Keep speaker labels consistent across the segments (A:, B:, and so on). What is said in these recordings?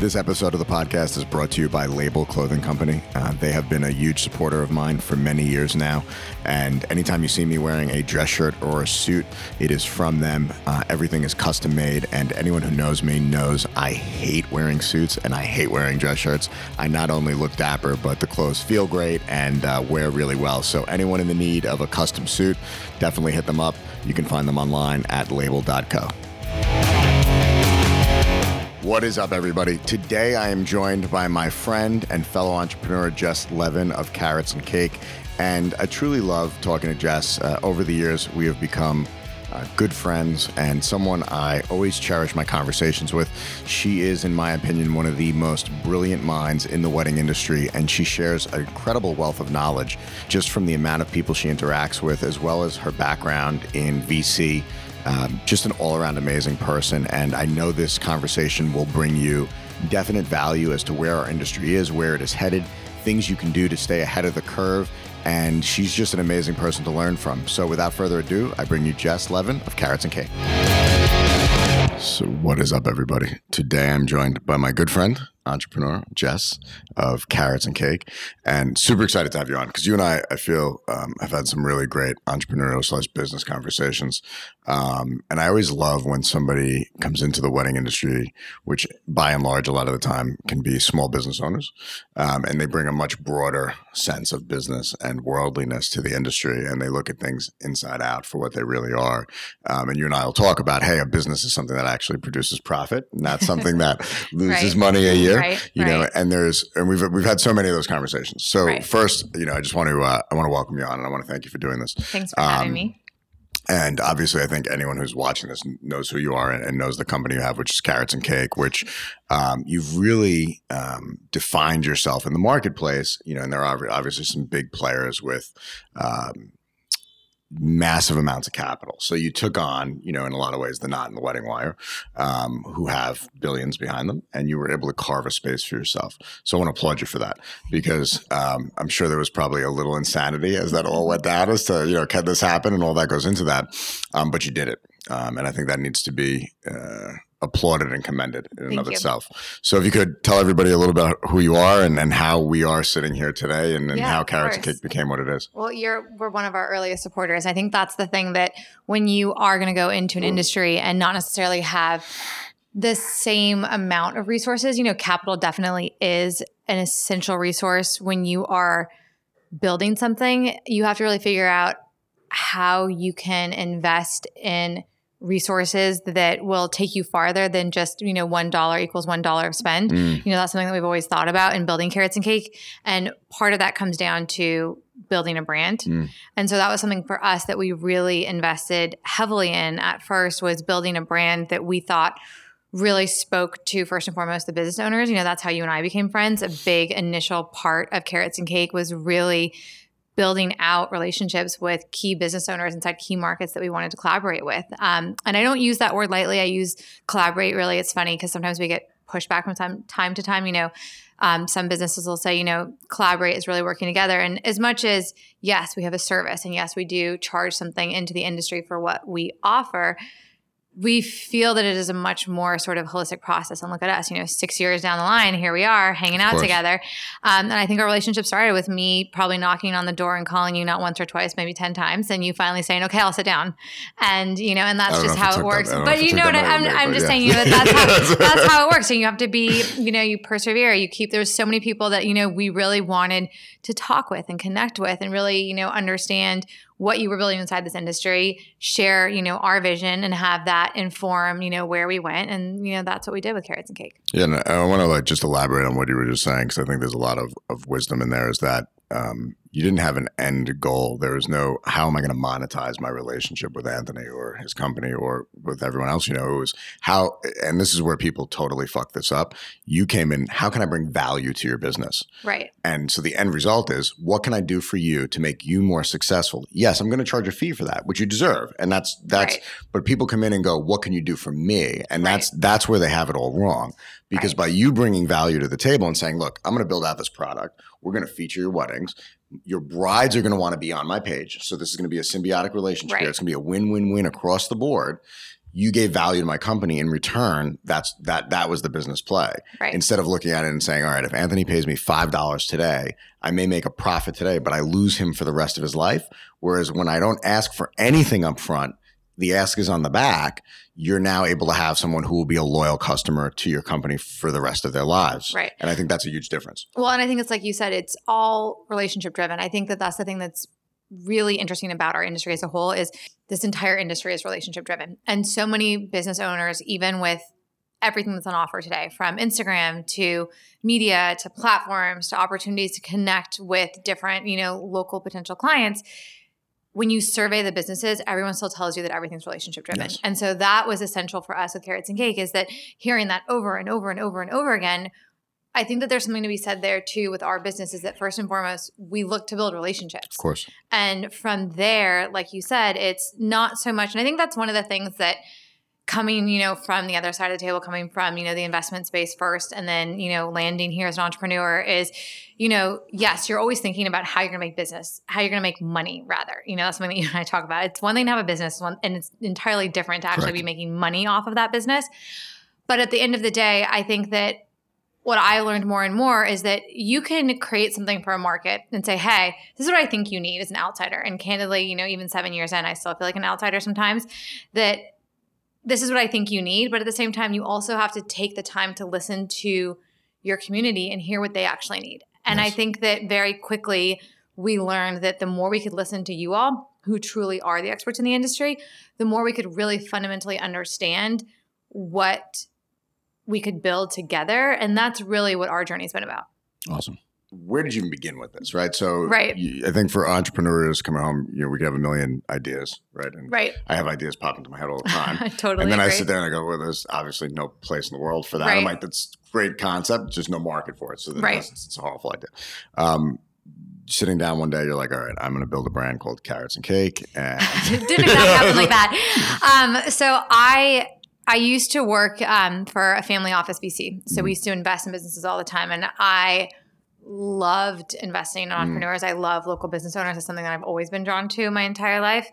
A: This episode of the podcast is brought to you by Label Clothing Company. Uh, they have been a huge supporter of mine for many years now. And anytime you see me wearing a dress shirt or a suit, it is from them. Uh, everything is custom made. And anyone who knows me knows I hate wearing suits and I hate wearing dress shirts. I not only look dapper, but the clothes feel great and uh, wear really well. So, anyone in the need of a custom suit, definitely hit them up. You can find them online at label.co. What is up, everybody? Today I am joined by my friend and fellow entrepreneur Jess Levin of Carats and Cake. And I truly love talking to Jess. Uh, over the years, we have become uh, good friends and someone I always cherish my conversations with. She is, in my opinion, one of the most brilliant minds in the wedding industry, and she shares an incredible wealth of knowledge just from the amount of people she interacts with, as well as her background in VC. Um, just an all around amazing person. And I know this conversation will bring you definite value as to where our industry is, where it is headed, things you can do to stay ahead of the curve. And she's just an amazing person to learn from. So without further ado, I bring you Jess Levin of Carats and Cake. So, what is up, everybody? Today I'm joined by my good friend, entrepreneur, Jess of Carats and Cake, and super excited to have you on because you and I, I feel, um, have had some really great entrepreneurial slash business conversations. Um, and I always love when somebody comes into the wedding industry, which by and large, a lot of the time can be small business owners, um, and they bring a much broader sense of business and worldliness to the industry, and they look at things inside out for what they really are. Um, and you and I will talk about, hey, a business is something that actually produces profit, not something that loses
B: Right.
A: money a year.
B: Right,
A: you know,
B: right.
A: and there's and we've we've had so many of those conversations. So
B: Right.
A: first, you know, I just want to uh, I want to welcome you on, and I want to thank you for doing this.
B: Thanks for having
A: Um,
B: me.
A: And obviously, I think anyone who's watching this knows who you are and, and knows the company you have, which is Carats and Cake, which um, you've really um, defined yourself in the marketplace. You know, and there are obviously some big players with um, massive amounts of capital. So you took on, you know, in a lot of ways, the knot in the WeddingWire, um, who have billions behind them, and you were able to carve a space for yourself. So I want to applaud you for that because um, I'm sure there was probably a little insanity as that all went down as to, you know, can this happen and all that goes into that. Um, but you did it. Um, and I think that needs to be uh, applauded and commended in and of
B: you.
A: itself. So if you could tell everybody a little bit who you are and, and how we are sitting here today and, and
B: Yeah,
A: how Carats and. Cake became what it is.
B: Well, you're we're one of our earliest supporters. I think that's the thing that when you are going to go into an mm. industry and not necessarily have the same amount of resources, you know, capital definitely is an essential resource when you are building something. You have to really figure out how you can invest in resources that will take you farther than just you know one dollar equals one dollar of spend.
A: Mm.
B: you know that's something that we've always thought about in building carats and cake. And part of that comes down to building a brand.
A: Mm.
B: and so that was something for us that we really invested heavily in at first was building a brand that we thought really spoke to first and foremost the business owners. You know that's how you and i became friends. A big initial part of carats and cake was really building out relationships with key business owners inside key markets that we wanted to collaborate with. Um, and I don't use that word lightly. I use collaborate really. It's funny because sometimes we get pushback from time, time to time. You know, um, some businesses will say, you know, collaborate is really working together. And as much as, yes, we have a service and yes, we do charge something into the industry for what we offer, we feel that it is a much more sort of holistic process. And look at us, you know, six years down the line, here we are hanging out together. Um, and I think our relationship started with me probably knocking on the door and calling you not once or twice, maybe 10 times, and you finally saying, okay, I'll sit down. And, you know, and that's just
A: know if it
B: how it works.
A: I
B: but you know what I'm, I'm
A: but
B: just
A: yeah.
B: saying, you know, that's how, that's how it works. And you have to be, you know, you persevere. You keep, there's so many people that, you know, we really wanted to talk with and connect with and really, you know, understand what you were building inside this industry, share, you know, our vision and have that inform, you know, where we went. And, you know, that's what we did with Carats and Cake.
A: Yeah, and I want to like just elaborate on what you were just saying because I think there's a lot of, of wisdom in there. Is that um, you didn't have an end goal. There was no how am I going to monetize my relationship with Anthony or his company or with everyone else. You know, it was how, and this is where people totally fuck this up. You came in. How can I bring value to your business?
B: Right.
A: And so the end result is, what can I do for you to make you more successful? Yes, I'm going to charge a fee for that, which you deserve, and that's that's.
B: Right.
A: But people come in and go, "What can you do for me?" And
B: Right.
A: that's that's where they have it all wrong, because
B: Right.
A: by you bringing value to the table and saying, "Look, I'm going to build out this product. We're going to feature your weddings. Your brides are going to want to be on my page. So this is going to be a symbiotic relationship.
B: Right.
A: It's going to be a win-win-win across the board." you gave value to my company in return that's that that was the business play
B: Right.
A: instead of looking at it and saying all right if anthony pays me five dollars today i may make a profit today but i lose him for the rest of his life whereas when i don't ask for anything up front the ask is on the back you're now able to have someone who will be a loyal customer to your company for the rest of their lives
B: Right.
A: and i think that's a huge difference
B: Well, and I think it's like you said, it's all relationship driven. I think that that's the thing that's really interesting about our industry as a whole is this entire industry is relationship driven. And so many business owners, even with everything that's on offer today, from Instagram to media to platforms to opportunities to connect with different, you know, local potential clients, when you survey the businesses, everyone still tells you that everything's relationship driven.
A: Yes.
B: And so that was essential for us with Carats and Cake is that hearing that over and over and over and over again, I think that there's something to be said there too with our business is that first and foremost, we look to build relationships.
A: of course
B: And from there, like you said, it's not so much. And I think that's one of the things that coming, you know, from the other side of the table, coming from, you know, the investment space first and then, you know, landing here as an entrepreneur is, you know, yes, you're always thinking about how you're going to make business, how you're going to make money rather. You know, that's something that you and I talk about. It's one thing to have a business one, and it's entirely different to actually
A: Correct.
B: be making money off of that business. But at the end of the day, I think that what I learned more and more is that you can create something for a market and say, hey, this is what I think you need as an outsider. And candidly, you know, even seven years in, I still feel like an outsider sometimes that this is what I think you need. But at the same time, you also have to take the time to listen to your community and hear what they actually need. And I think that very quickly we learned that the more we could listen to you all, who truly are the experts in the industry, the more we could really fundamentally understand what we could build together. And that's really what our journey's been about.
A: Awesome. Where did you even begin with this, right? So,
B: Right.
A: you- I think for entrepreneurs coming home, you know, we could have a million ideas, right? And
B: Right.
A: I have ideas pop into my head all the time.
B: I totally
A: and then I sit there and I go, well, there's obviously no place in the world for that.
B: Right.
A: I'm like, that's great concept, just no market for it. So then
B: Right.
A: it's, it's a awful idea. Um, sitting down one day, you're like, all right, I'm going to build a brand called Carats and Cake. And
B: It didn't exactly happen like that. Um, so I I used to work um, for a family office VC. So we used to invest in businesses all the time, and I loved investing in mm. entrepreneurs. I love local business owners. It's something that I've always been drawn to my entire life.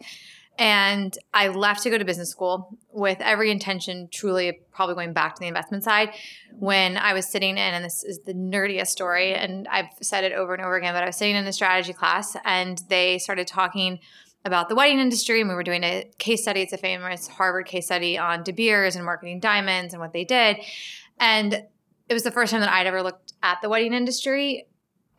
B: And I left to go to business school with every intention, truly probably going back to the investment side. When I was sitting in, and this is the nerdiest story, and I've said it over and over again, but I was sitting in a strategy class and they started talking about the wedding industry. And we were doing a case study. It's a famous Harvard case study on De Beers and marketing diamonds and what they did. And it was the first time that I'd ever looked at the wedding industry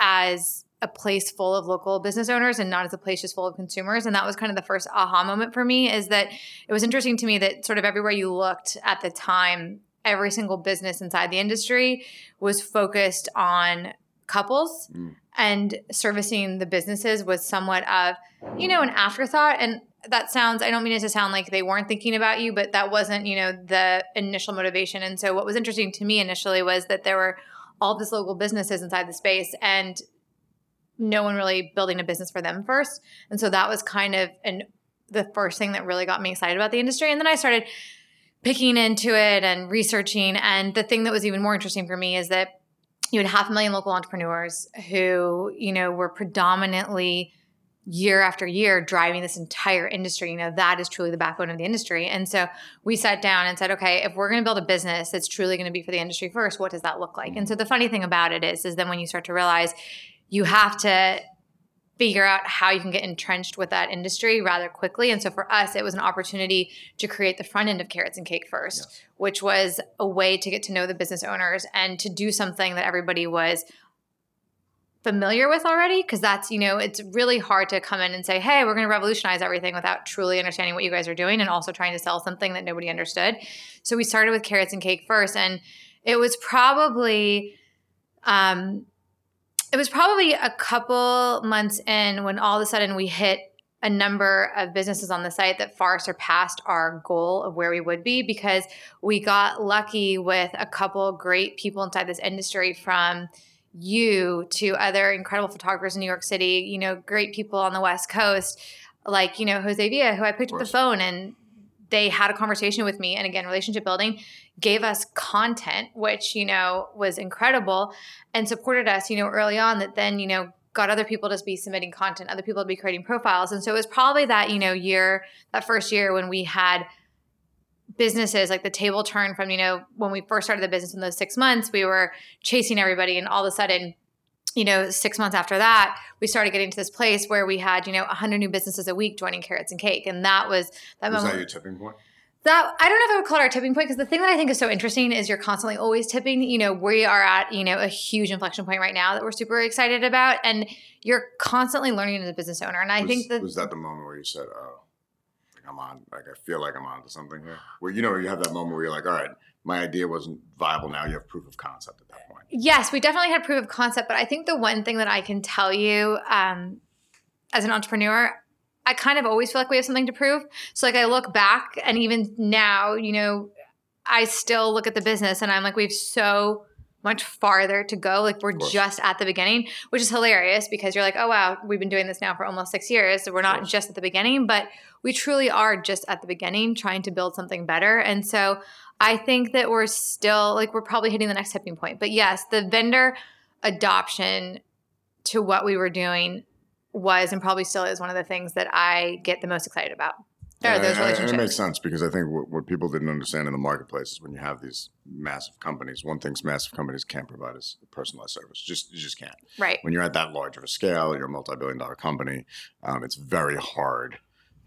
B: as a place full of local business owners and not as a place just full of consumers. And that was kind of the first aha moment for me is that it was interesting to me that sort of everywhere you looked at the time, every single business inside the industry was focused on couples
A: Mm.
B: and servicing the businesses was somewhat of, you know, an afterthought. And that sounds, I don't mean it to sound like they weren't thinking about you, but that wasn't, you know, the initial motivation. And so what was interesting to me initially was that there were all these local businesses inside the space and no one really building a business for them first. And so that was kind of an the first thing that really got me excited about the industry. And then I started picking into it and researching. And the thing that was even more interesting for me is that you had half a million local entrepreneurs who, you know, were predominantly year after year driving this entire industry. You know, that is truly the backbone of the industry. And so we sat down and said, okay, if we're going to build a business that's truly going to be for the industry first, what does that look like? And so the funny thing about it is, is then when you start to realize you have to figure out how you can get entrenched with that industry rather quickly. And so for us, it was an opportunity to create the front end of Carats and Cake first,
A: Yes.
B: which was a way to get to know the business owners and to do something that everybody was familiar with already because that's you know it's really hard to come in and say hey we're going to revolutionize everything without truly understanding what you guys are doing and also trying to sell something that nobody understood. So we started with carats and cake first and it was probably um it was probably a couple months in when all of a sudden we hit a number of businesses on the site that far surpassed our goal of where we would be because we got lucky with a couple great people inside this industry from you to other incredible photographers in New York City, you know, great people on the West Coast, like, you know, Jose Villa, who I picked up the phone and they had a conversation with me. And again, relationship building gave us content, which, you know, was incredible and supported us, you know, early on that then, you know, got other people to be submitting content, other people to be creating profiles. And so it was probably that, you know, year, that first year when we had businesses like the table turned from you know when we first started the business in those six months we were chasing everybody and all of a sudden you know six months after that we started getting to this place where we had you know 100 new businesses a week joining carats and cake and that was that
A: Was
B: moment
A: that your tipping point?
B: that I don't know if I would call it our tipping point because the thing that I think is so interesting is you're constantly always tipping. You know, we are at you know a huge inflection point right now that we're super excited about, and you're constantly learning as a business owner. And I
A: was,
B: think that
A: was that the moment where you said, "Oh, I'm on. Like I feel like I'm onto something here." Well, you know you have that moment where you're like, "All right, my idea wasn't viable. Now you have proof of concept at that point."
B: yes, we definitely had proof of concept. But I think the one thing that I can tell you um, as an entrepreneur. I kind of always feel like we have something to prove. So like I look back and even now, you know, I still look at the business and I'm like, we have so much farther to go. Like we're just at the beginning, which is hilarious because you're like, oh wow, we've been doing this now for almost six years. So we're not just at the beginning, but we truly are just at the beginning trying to build something better. And so I think that we're still like we're probably hitting the next tipping point. But yes, the vendor adoption to what we were doing was and probably still is one of the things that I get the most excited about. There are those
A: and- and it makes sense because I think what, what people didn't understand in the marketplace is when you have these massive companies, one thing massive companies can't provide is personalized service. Just you just can't.
B: right.
A: When you're at that large of a scale, you're a multi-billion dollar company. Um, it's very hard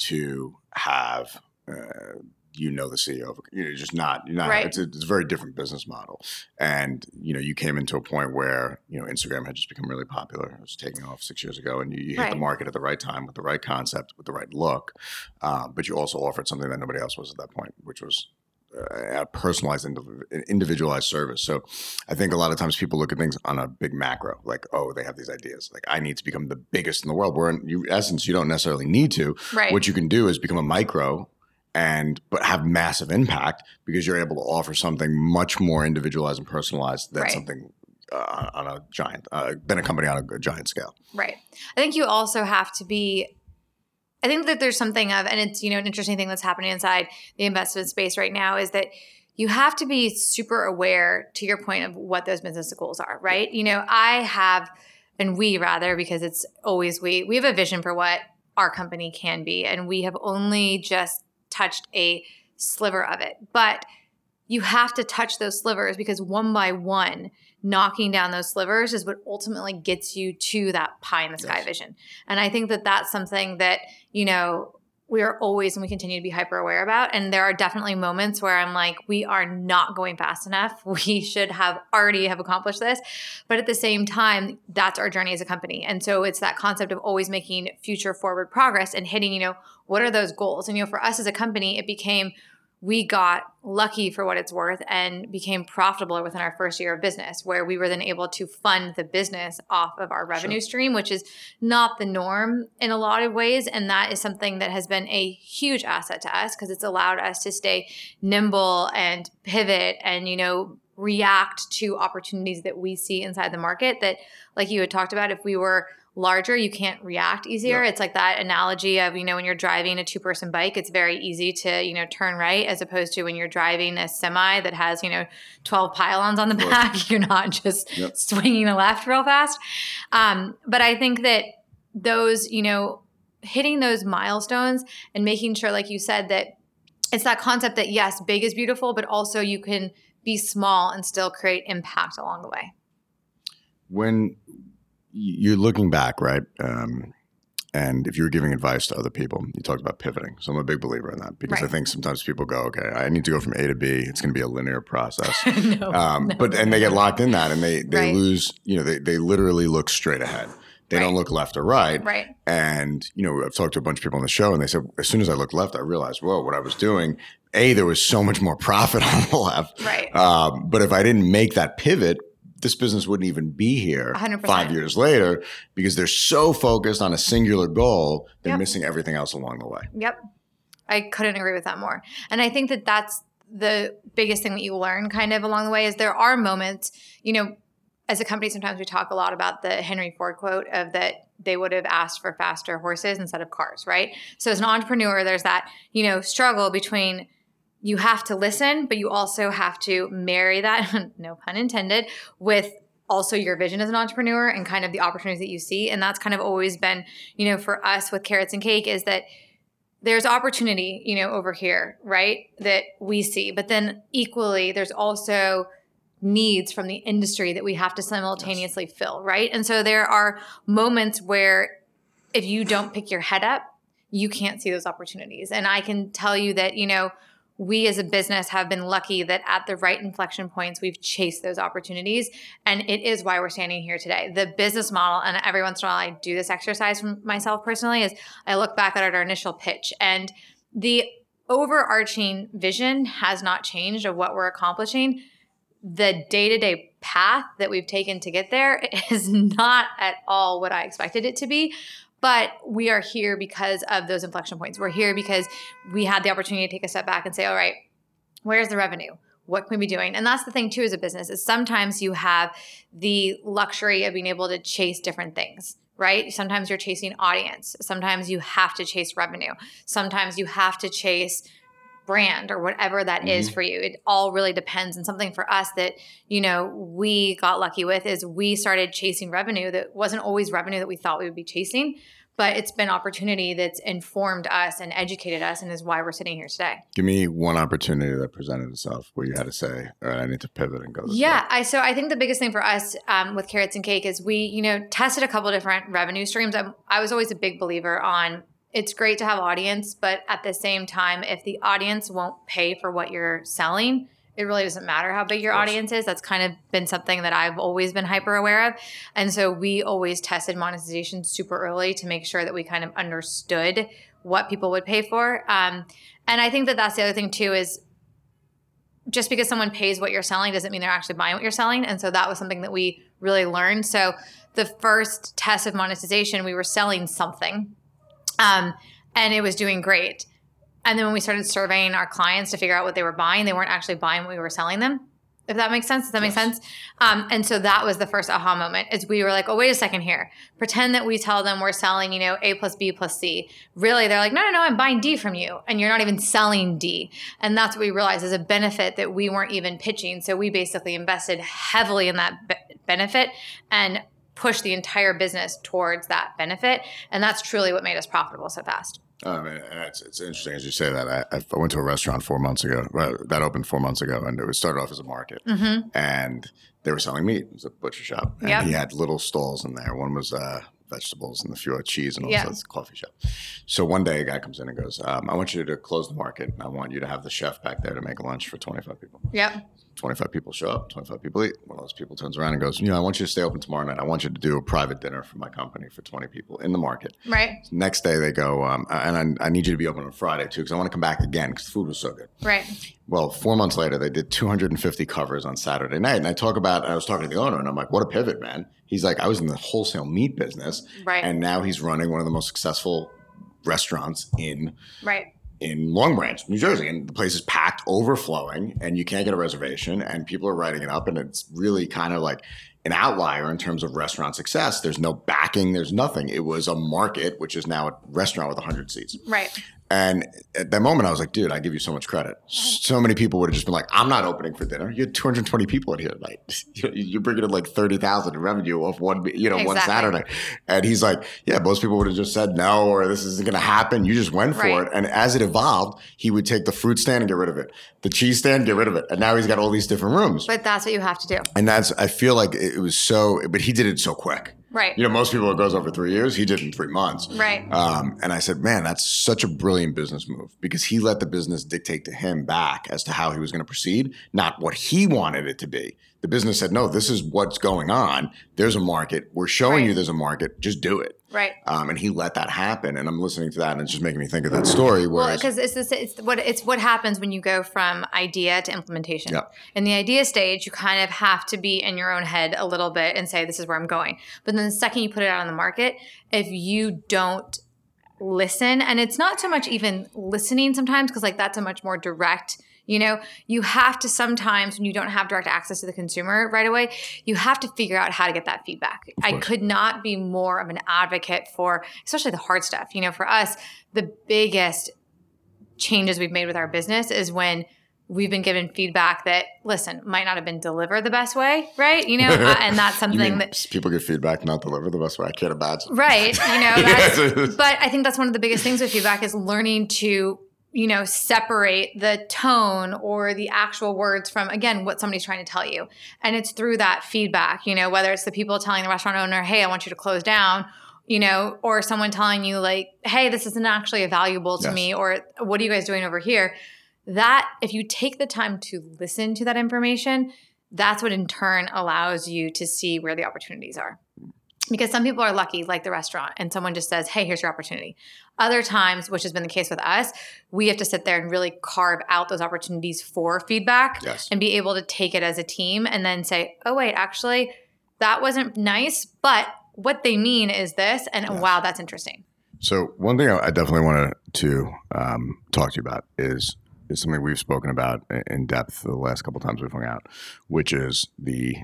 A: to have. Uh, you know the CEO of you know just not you're not
B: Right.
A: it's, a, it's a very different business model. And you know you came into a point where you know Instagram had just become really popular. It was taking off six years ago and you, you hit the market at the right time with the right concept with the right look um, but you also offered something that nobody else was at that point which was uh, a personalized individualized service. So i think a lot of times people look at things on a big macro like oh they have these ideas. Like i need to become the biggest in the world. Where in essence you don't necessarily need to.
B: Right.
A: what you can do is become a micro and but have massive impact because you're able to offer something much more individualized and personalized than
B: Right.
A: something uh, on a giant uh, than a company on a giant scale.
B: Right. I think you also have to be. I think that there's something of, and it's you know an interesting thing that's happening inside the investment space right now is that you have to be super aware to your point of what those business goals are. Right. You know, I have, and we rather because it's always we. We have a vision for what our company can be, and we have only just touched a sliver of it, but you have to touch those slivers because one by one knocking down those slivers is what ultimately gets you to that pie in the sky
A: Yes.
B: vision. And I think that that's something that, you know, we are always and we continue to be hyper aware about. And there are definitely moments where I'm like, we are not going fast enough. We should have already have accomplished this. But at the same time, that's our journey as a company. And so it's that concept of always making future forward progress and hitting, you know, what are those goals? And, you know, for us as a company, it became we got lucky for what it's worth and became profitable within our first year of business, where we were then able to fund the business off of our revenue stream, which is not the norm in a lot of ways. And that is something that has been a huge asset to us because it's allowed us to stay nimble and pivot and, you know, react to opportunities that we see inside the market that, like you had talked about, if we were larger, you can't react easier.
A: Yeah.
B: It's like that analogy of, you know, when you're driving a two person bike, it's very easy to, you know, turn right as opposed to when you're driving a semi that has, you know, 12 pylons on the back. You're not just
A: Yep.
B: swinging a left real fast. Um, but I think that those, you know, hitting those milestones and making sure, like you said, that it's that concept that yes, big is beautiful, but also you can be small and still create impact along the way.
A: When you're looking back, right? Um, and if you were giving advice to other people, you talked about pivoting. So I'm a big believer in that because I think sometimes people go, okay, I need to go from A to B. It's going to be a linear process.
B: no,
A: um,
B: no.
A: but and they get locked in that and they they
B: Right.
A: lose you know they, they literally look straight ahead they don't look left or right
B: right.
A: and you know i've talked to a bunch of people on the show and they said as soon as i looked left i realized whoa what i was doing a there was so much more profit on the left
B: Right.
A: um, but if i didn't make that pivot this business wouldn't even be here
B: 100%.
A: five years later because they're so focused on a singular goal they're
B: Yep.
A: missing everything else along the way
B: Yep. I couldn't agree with that more. And I think that that's the biggest thing that you learn kind of along the way is there are moments, you know, as a company, sometimes we talk a lot about the Henry Ford quote of that they would have asked for faster horses instead of cars, right? So as an entrepreneur, there's that, you know, struggle between you have to listen, but you also have to marry that, no pun intended, with also your vision as an entrepreneur and kind of the opportunities that you see. And that's kind of always been, you know, for us with carats and cake is that there's opportunity, you know, over here, right? That we see. But then equally, there's also needs from the industry that we have to simultaneously yes. fill, right? And so there are moments where if you don't pick your head up, you can't see those opportunities. And I can tell you that, you know, we as a business have been lucky that at the right inflection points we've chased those opportunities. And it is why we're standing here today. The business model and every once in a while i do this exercise for myself personally is i look back at our initial pitch. And the overarching vision has not changed of what we're accomplishing. The day-to-day path that we've taken to get there is not at all what i expected it to be but we are here because of those inflection points. We're here because we had the opportunity to take a step back and say, all right, where's the revenue? What can we be doing? And that's the thing too as a business is sometimes you have the luxury of being able to chase different things right? Sometimes you're chasing audience. Sometimes you have to chase revenue. Sometimes you have to chase brand or whatever that mm-hmm. is for you. It all really depends. And something for us that, you know, we got lucky with is we started chasing revenue that wasn't always revenue that we thought we would be chasing. But it's been opportunity that's informed us and educated us, and is why we're sitting here today.
A: Give me one opportunity that presented itself where you had to say, "All right, I need to pivot and go."
B: yeah, way. I so I think the biggest thing for us um, with carats and cake is we, you know, tested a couple different revenue streams. I'm, I was always a big believer on it's great to have audience, but at the same time, if the audience won't pay for what you're selling, it really doesn't matter how big your audience is. That's kind of been something that I've always been hyper aware of. And so we always tested monetization super early to make sure that we kind of understood what people would pay for. Um, and I think that that's the other thing too is just because someone pays what you're selling doesn't mean they're actually buying what you're selling. And so that was something that we really learned. So the first test of monetization, we were selling something um, and it was doing great. And then when we started surveying our clients to figure out what they were buying, they weren't actually buying what we were selling them. If that makes sense, does that yes. make sense? Um, and so that was the first aha moment. Is we were like, oh, wait a second here. Pretend that we tell them we're selling, you know, A plus B plus C. Really, they're like, no, no, no, I'm buying D from you, and you're not even selling D. And that's what we realized is a benefit that we weren't even pitching. So we basically invested heavily in that be- benefit and push the entire business towards that benefit. And that's truly what made us profitable so fast.
A: I mean, it's, it's interesting as you say that. I, I went to a restaurant four months ago. that opened four months ago, and it was started off as a market, mm-hmm. and they were selling meat. It was a butcher shop, and yep. he had little stalls in there. One was uh, vegetables and a few cheese and also yeah. a coffee shop. So one day a guy comes in and goes, um, I want you to close the market. I want you to have the chef back there to make lunch for 25 people.
B: Yep.
A: 25 people show up, 25 people eat. One of those people turns around and goes, You know, I want you to stay open tomorrow night. I want you to do a private dinner for my company for 20 people in the market.
B: Right.
A: Next day they go, um, and I, I, need you to be open on Friday too, because I want to come back again because the food was so good.
B: Right.
A: Well, four months later, they did 250 covers on Saturday night. And I talk about, I was talking to the owner and I'm like, What a pivot, man. He's like, I was in the wholesale meat business.
B: Right.
A: And now he's running one of the most successful restaurants in
B: right
A: in Long Branch, New Jersey, and the place is packed, overflowing, and you can't get a reservation, and people are writing it up, and it's really kind of like an outlier in terms of restaurant success. There's no backing, there's nothing. It was a market, which is now a restaurant with 100 seats.
B: Right.
A: And at that moment, I was like, dude, I give you so much credit. So many people would have just been like, I'm not opening for dinner. You had 220 people in here tonight. You're bringing in like 30,000 in revenue off one, you know, exactly. one Saturday. And he's like, yeah, most people would have just said no, or this isn't going to happen. You just went for right. it. And as it evolved, he would take the fruit stand and get rid of it, the cheese stand, get rid of it. And now he's got all these different rooms.
B: But that's what you have to do.
A: And that's, I feel like it was so, but he did it so quick.
B: Right.
A: You know, most people it goes over three years. He did in three months.
B: Right.
A: Um, and I said, man, that's such a brilliant business move because he let the business dictate to him back as to how he was going to proceed, not what he wanted it to be. The business said, no, this is what's going on. There's a market. We're showing right. you there's a market. Just do it.
B: Right.
A: Um, and he let that happen. And I'm listening to that and it's just making me think of that story.
B: Well, because it's, this, it's what it's what happens when you go from idea to implementation.
A: Yep.
B: In the idea stage, you kind of have to be in your own head a little bit and say, this is where I'm going. But then the second you put it out on the market, if you don't listen, and it's not so much even listening sometimes, because like that's a much more direct – you know, you have to sometimes when you don't have direct access to the consumer right away, you have to figure out how to get that feedback. I could not be more of an advocate for especially the hard stuff. You know, for us, the biggest changes we've made with our business is when we've been given feedback that listen might not have been delivered the best way right? You know uh, and that's something that
A: people get feedback not delivered the best way? I can't imagine.
B: Right you know but i think that's one of the biggest things with feedback is learning to you know separate the tone or the actual words from again what somebody's trying to tell you and it's through that feedback you know whether it's the people telling the restaurant owner hey i want you to close down you know or someone telling you like hey this isn't actually valuable to yes. me or what are you guys doing over here that if you take the time to listen to that information, that's what in turn allows you to see where the opportunities are. Because some people are lucky, like the restaurant, and someone just says, Hey, here's your opportunity. Other times, which has been the case with us, we have to sit there and really carve out those opportunities for feedback
A: yes.
B: and be able to take it as a team and then say, Oh, wait, actually, that wasn't nice, but what they mean is this. And yes. wow, that's interesting.
A: So, one thing I definitely wanted to um, talk to you about is is something we've spoken about in depth the last couple times we've hung out, which is the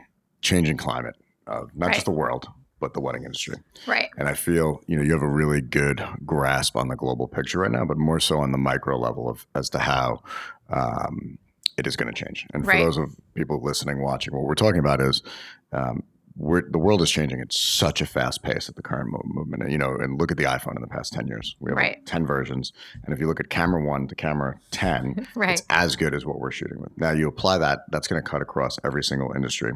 A: changing climate of not right. just the world, but the wedding industry.
B: Right.
A: And I feel, you know, you have a really good grasp on the global picture right now, but more so on the micro level of as to how um, it is going to change. And for right. those of people listening, watching, what we're talking about is um, we're, the world is changing at such a fast pace at the current movement. You know, and look at the iPhone in the past ten years. We have right. like ten versions, and if you look at camera one to camera ten, right. it's as good as what we're shooting with. Now you apply that, that's going to cut across every single industry.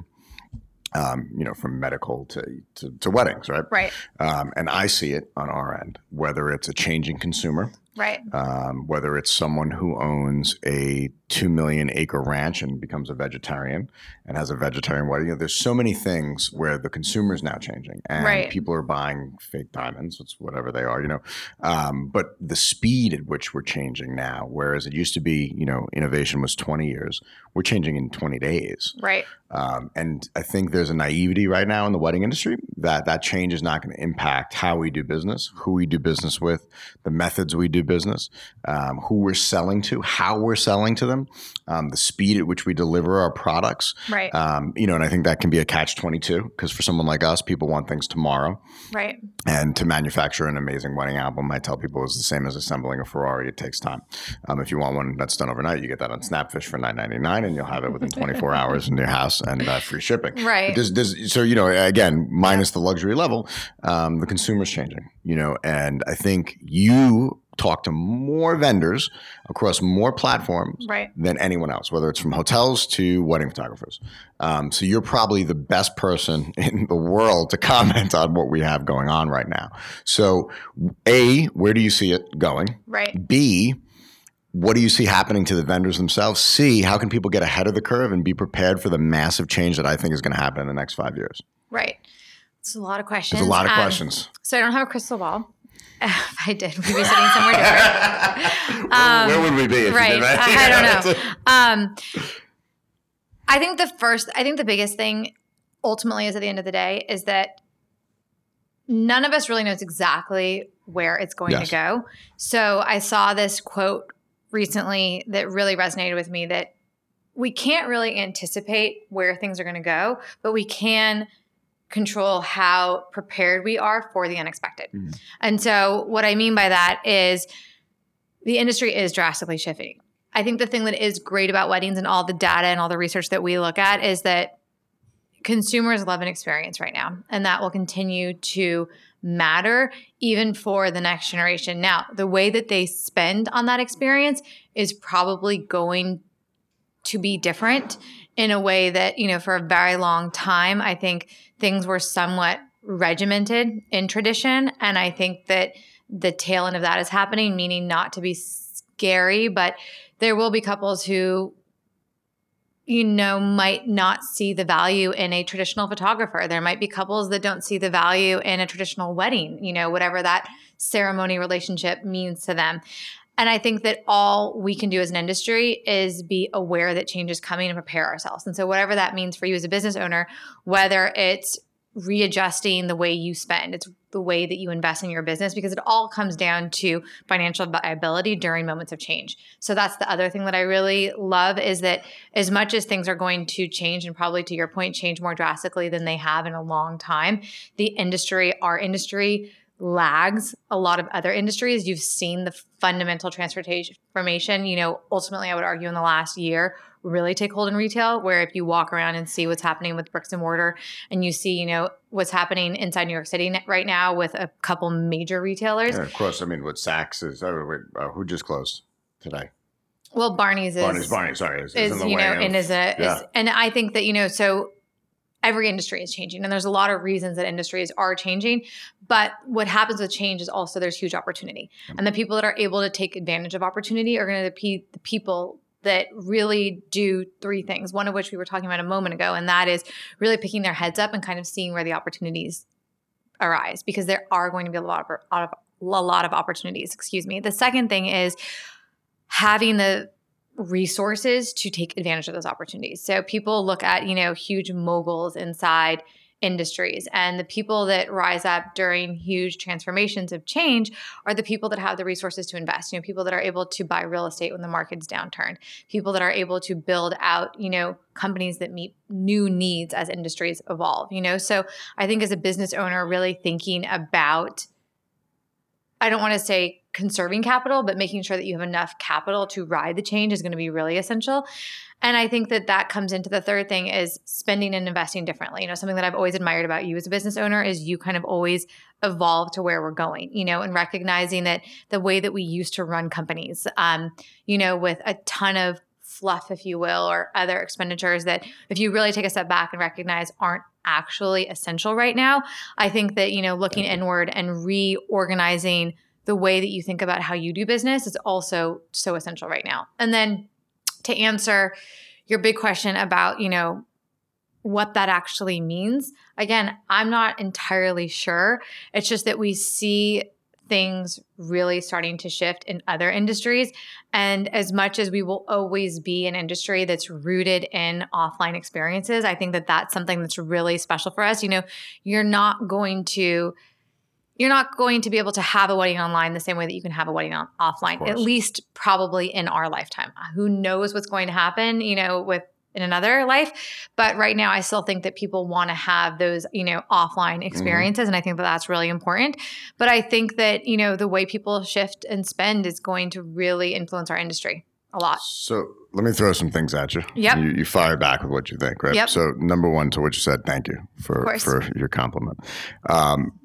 A: Um, you know, from medical to, to, to weddings, right?
B: Right.
A: Um, and I see it on our end, whether it's a changing consumer,
B: right?
A: Um, whether it's someone who owns a two million acre ranch and becomes a vegetarian and has a vegetarian wedding. You know, there's so many things where the consumer is now changing and
B: right.
A: people are buying fake diamonds, it's whatever they are, you know. Um, but the speed at which we're changing now, whereas it used to be, you know, innovation was 20 years, we're changing in 20 days.
B: Right.
A: Um, and I think there's a naivety right now in the wedding industry that that change is not going to impact how we do business, who we do business with, the methods we do business, um, who we're selling to, how we're selling to them um, the speed at which we deliver our products.
B: Right.
A: Um, you know, and I think that can be a catch 22 because for someone like us, people want things tomorrow.
B: Right.
A: And to manufacture an amazing wedding album, I tell people is the same as assembling a Ferrari. It takes time. Um, if you want one that's done overnight, you get that on Snapfish for $9.99 and you'll have it within 24 hours in your house and uh, free shipping.
B: Right.
A: There's, there's, so, you know, again, minus the luxury level, um, the consumer's changing, you know, and I think you talk to more vendors across more platforms
B: right.
A: than anyone else, whether it's from hotels to wedding photographers. Um, so you're probably the best person in the world to comment on what we have going on right now. So, A, where do you see it going?
B: Right.
A: B, what do you see happening to the vendors themselves? C, how can people get ahead of the curve and be prepared for the massive change that I think is going to happen in the next five years?
B: Right. It's a lot of questions.
A: It's a lot of um, questions.
B: So I don't have a crystal ball. If I did, we'd be sitting somewhere different.
A: Um, Where would we be?
B: right. Did, right? I, I, don't know. Um, I think the first, I think the biggest thing ultimately is at the end of the day is that none of us really knows exactly where it's going yes. to go. So I saw this quote recently that really resonated with me that we can't really anticipate where things are going to go, but we can – control how prepared we are for the unexpected. Mm. And so, what I mean by that is the industry is drastically shifting. I think the thing that is great about weddings and all the data and all the research that we look at is that consumers love an experience right now, and that will continue to matter even for the next generation. Now, the way that they spend on that experience is probably going to be different in a way that, you know, for a very long time, I think things were somewhat regimented in tradition. And I think that the tail end of that is happening, meaning not to be scary, but there will be couples who you know might not see the value in a traditional photographer there might be couples that don't see the value in a traditional wedding you know whatever that ceremony relationship means to them and I think that all we can do as an industry is be aware that change is coming and prepare ourselves. And so, whatever that means for you as a business owner, whether it's readjusting the way you spend, it's the way that you invest in your business, because it all comes down to financial viability during moments of change. So, that's the other thing that I really love is that as much as things are going to change and probably to your point, change more drastically than they have in a long time, the industry, our industry, lags a lot of other industries. You've seen the fundamental transformation, you know, ultimately, I would argue in the last year really take hold in retail, where if you walk around and see what's happening with bricks and mortar and you see, you know, what's happening inside New York City right now with a couple major retailers.
A: Yeah, of course. I mean, what Saks is, oh, wait, uh, who just closed today?
B: Well, Barney's is
A: Barney's, Barney's, sorry, is,
B: is,
A: is
B: you know, and is a,
A: yeah.
B: is, and I think that you know, so every industry is changing and there's a lot of reasons that industries are changing but what happens with change is also there's huge opportunity. And the people that are able to take advantage of opportunity are going to be the people that really do three things one of which we were talking about a moment ago and that is really picking their heads up and kind of seeing where the opportunities arise because there are going to be a lot of, a lot of opportunities excuse me. The second thing is having the resources to take advantage of those opportunities. So people look at, you know, huge moguls inside industries and the people that rise up during huge transformations of change are the people that have the resources to invest you know people that are able to buy real estate when the market's downturned people that are able to build out you know companies that meet new needs as industries evolve you know so i think as a business owner really thinking about I don't want to say conserving capital, but making sure that you have enough capital to ride the change is going to be really essential. And I think that that comes into the third thing is spending and investing differently. You know, something that I've always admired about you as a business owner is you kind of always evolve to where we're going, you know, and recognizing that the way that we used to run companies, um, you know, with a ton of fluff, if you will, or other expenditures that if you really take a step back and recognize aren't actually essential right now. I think that, you know, looking inward and reorganizing the way that you think about how you do business is also so essential right now. And then to answer your big question about, you know, what that actually means, again, I'm not entirely sure. It's just that we see things really starting to shift in other industries. And as much as we will always be an industry that's rooted in offline experiences, I think that that's something that's really special for us. You know, you're not going to you're not going to be able to have a wedding online the same way that you can have a wedding on, offline at least probably in our lifetime who knows what's going to happen you know with in another life. But right now, I still think that people want to have those, you know, offline mm-hmm. experiences. Mm-hmm. And I think that that's really important. But I think that, you know, the way people shift and spend is going to really influence our industry a lot.
A: So let me throw some things at you.
B: Yep.
A: You, you fire back with what you think, right?
B: Yep.
A: So number one to what you said, thank you for, for your compliment. Um,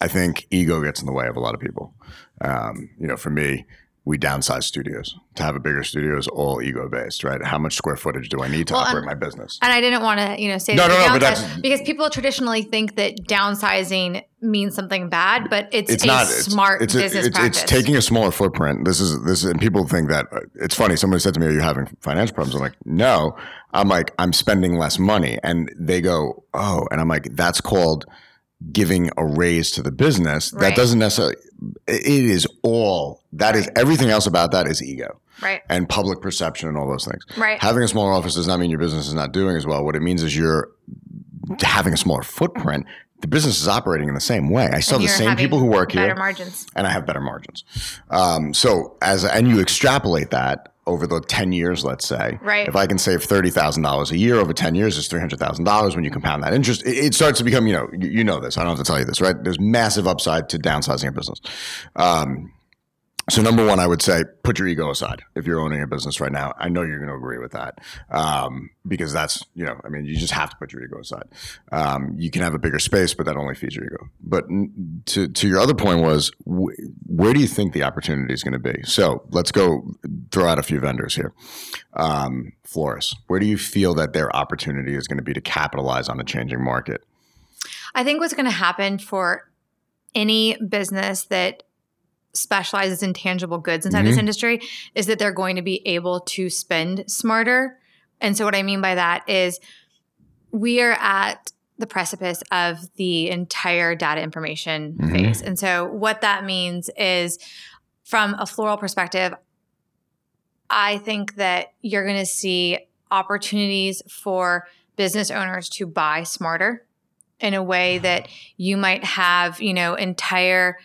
A: I think ego gets in the way of a lot of people. Um, you know, for me, we downsize studios. To have a bigger studio is all ego based, right? How much square footage do I need to well, operate my business?
B: And I didn't want to, you know, say
A: no, no, no, but that's,
B: because people traditionally think that downsizing means something bad, but it's, it's a not, smart
A: it's,
B: business
A: it's,
B: practice.
A: It's taking a smaller footprint. This is this, and people think that uh, it's funny. Somebody said to me, "Are you having financial problems?" I'm like, "No." I'm like, "I'm spending less money," and they go, "Oh," and I'm like, "That's called." Giving a raise to the business right. that doesn't necessarily it is all that right. is everything else about that is ego
B: right
A: and public perception and all those things
B: right
A: having a smaller office does not mean your business is not doing as well what it means is you're having a smaller footprint the business is operating in the same way. I still have the same people who work
B: better
A: here,
B: margins,
A: and I have better margins. Um, so as and you extrapolate that over the 10 years, let's say.
B: Right.
A: If I can save $30,000 a year over 10 years, it's $300,000 when you compound that interest. It, it, starts to become, you know, you, you, know this. I don't have to tell you this, right? There's massive upside to downsizing a business. Um, so number one, I would say put your ego aside. If you're owning a business right now, I know you're going to agree with that um, because that's you know, I mean, you just have to put your ego aside. Um, you can have a bigger space, but that only feeds your ego. But to to your other point was, wh- where do you think the opportunity is going to be? So let's go throw out a few vendors here. Um, where do you feel that their opportunity is going to be to capitalize on a changing market?
B: I think what's going to happen for any business that specializes in tangible goods inside mm-hmm. this industry is that they're going to be able to spend smarter. And so, what I mean by that is we are at the precipice of the entire data information mm-hmm. phase. And so, what that means is from a floral perspective, I think that you're going to see opportunities for business owners to buy smarter in a way that you might have, you know, entire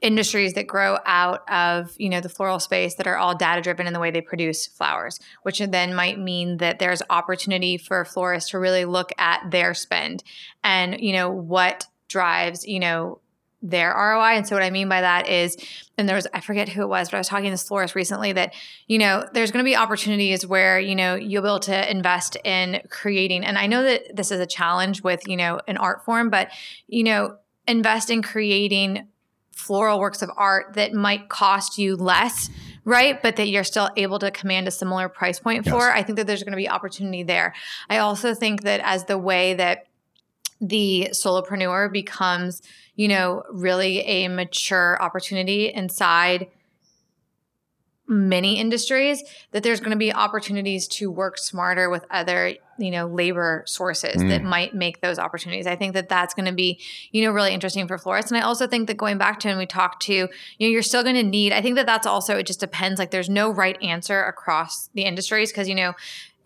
B: industries that grow out of you know the floral space that are all data driven in the way they produce flowers which then might mean that there's opportunity for florists to really look at their spend and you know what drives you know their ROI. And so what I mean by that is, and there was I forget who it was, but I was talking to this florist recently that, you know, there's going to be opportunities where, you know, you'll be able to invest in creating. And I know that this is a challenge with, you know, an art form, but, you know, invest in creating floral works of art that might cost you less right? But that you're still able to command a similar price point yes. for. I think that there's going to be opportunity there. I also think that as the way that the solopreneur becomes, you know, really a mature opportunity inside many industries that there's going to be opportunities to work smarter with other you know labor sources mm. that might make those opportunities i think that that's going to be you know really interesting for florists and i also think that going back to and we talked to you know you're still going to need i think that that's also it just depends like there's no right answer across the industries because you know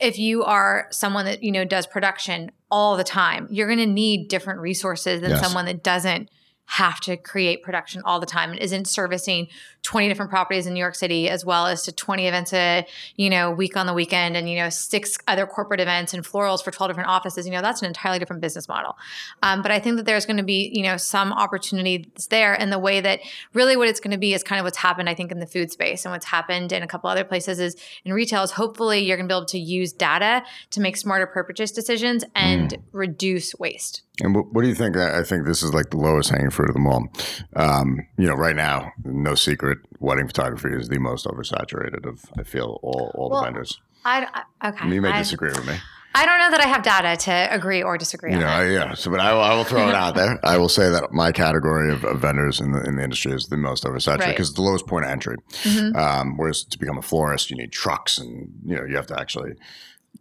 B: if you are someone that you know does production all the time you're going to need different resources than yes. someone that doesn't have to create production all the time and isn't servicing 20 different properties in New York City as well as to 20 events a you know week on the weekend and you know six other corporate events and florals for 12 different offices you know that's an entirely different business model um, but I think that there's going to be you know some opportunities there and the way that really what it's going to be is kind of what's happened I think in the food space and what's happened in a couple other places is in retail is hopefully you're going to be able to use data to make smarter purchase decisions and mm. reduce waste
A: and what, do you think? I think this is like the lowest hanging fruit of them all. Um, you know, right now, no secret, wedding photography is the most oversaturated of. I feel all all well, the vendors.
B: I, I okay.
A: You may I, disagree with me.
B: I don't know that I have data to agree or disagree.
A: You know, yeah. So, but I will, I will throw it out there. I will say that my category of, of vendors in the in the industry is the most oversaturated because right. it's the lowest point of entry. Mm-hmm. Um, whereas to become a florist, you need trucks, and you know you have to actually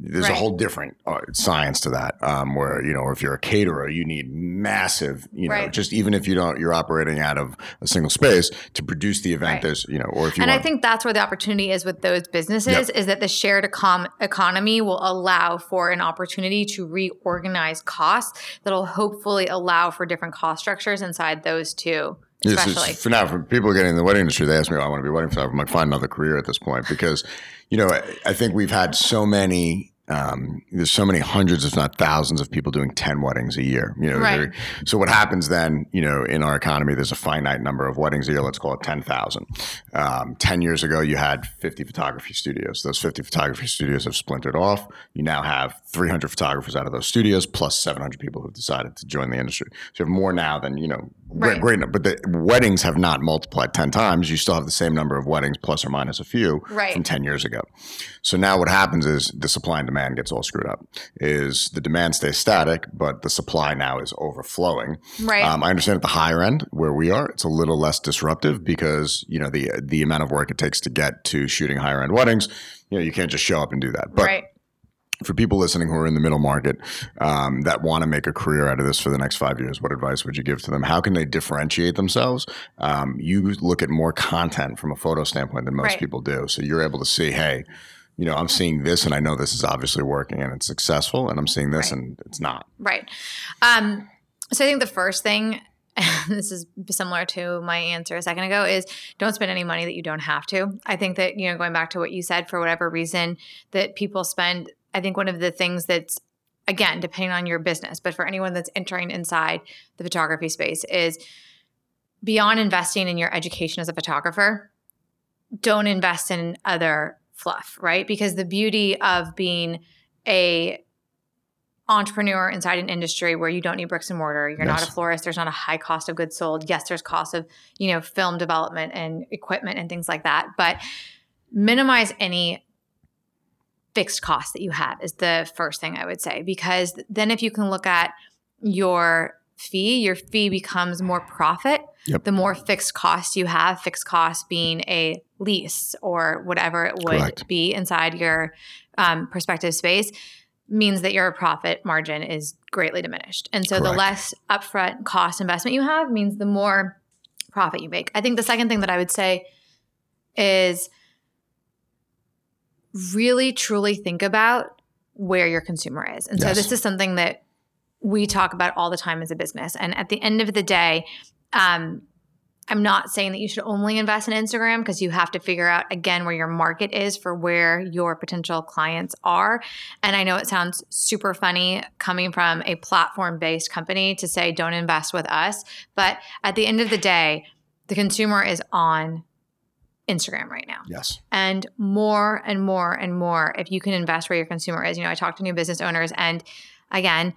A: there's right. a whole different uh, science to that um, where you know if you're a caterer you need massive you know right. just even if you don't you're operating out of a single space to produce the event right. there's you know or if you
B: and
A: want,
B: i think that's where the opportunity is with those businesses yep. is that the shared econ- economy will allow for an opportunity to reorganize costs that'll hopefully allow for different cost structures inside those two Especially.
A: for now, for people getting in the wedding industry, they ask me, oh, I want to be a wedding photographer. I'm like, find another career at this point because, you know, I, I think we've had so many um, there's so many hundreds, if not thousands, of people doing 10 weddings a year. You know, right. so what happens then, you know, in our economy, there's a finite number of weddings a year. Let's call it 10,000. Um, 10 years ago, you had 50 photography studios. Those 50 photography studios have splintered off. You now have 300 photographers out of those studios, plus 700 people who've decided to join the industry. So you have more now than, you know, right. great, great. But the weddings have not multiplied 10 times. You still have the same number of weddings, plus or minus a few right. from 10 years ago. So now what happens is the supply and demand gets all screwed up. Is the demand stays static, but the supply now is overflowing.
B: Right. Um,
A: I understand at the higher end where we are, it's a little less disruptive because you know the the amount of work it takes to get to shooting higher end weddings. You know, you can't just show up and do that. But right for people listening who are in the middle market um, that want to make a career out of this for the next five years, what advice would you give to them? How can they differentiate themselves? Um, you look at more content from a photo standpoint than most right. people do. So you're able to see, hey, you know, I'm seeing this and I know this is obviously working and it's successful, and I'm seeing this right. and it's not.
B: Right. Um, so I think the first thing, this is similar to my answer a second ago, is don't spend any money that you don't have to. I think that, you know, going back to what you said, for whatever reason that people spend, I think one of the things that's again, depending on your business, but for anyone that's entering inside the photography space is beyond investing in your education as a photographer, don't invest in other fluff, right? Because the beauty of being a entrepreneur inside an industry where you don't need bricks and mortar, you're yes. not a florist, there's not a high cost of goods sold. Yes, there's cost of, you know, film development and equipment and things like that, but minimize any fixed costs that you have is the first thing I would say because then if you can look at your fee, your fee becomes more profit. Yep. The more fixed costs you have, fixed cost being a lease or whatever it would Correct. be inside your um, prospective space, means that your profit margin is greatly diminished. And so Correct. the less upfront cost investment you have means the more profit you make. I think the second thing that I would say is really truly think about where your consumer is. And yes. so this is something that we talk about all the time as a business. And at the end of the day, um, I'm not saying that you should only invest in Instagram because you have to figure out again where your market is for where your potential clients are. And I know it sounds super funny coming from a platform based company to say don't invest with us, but at the end of the day, the consumer is on Instagram right now.
A: Yes.
B: And more and more and more, if you can invest where your consumer is. You know, I talk to new business owners, and again,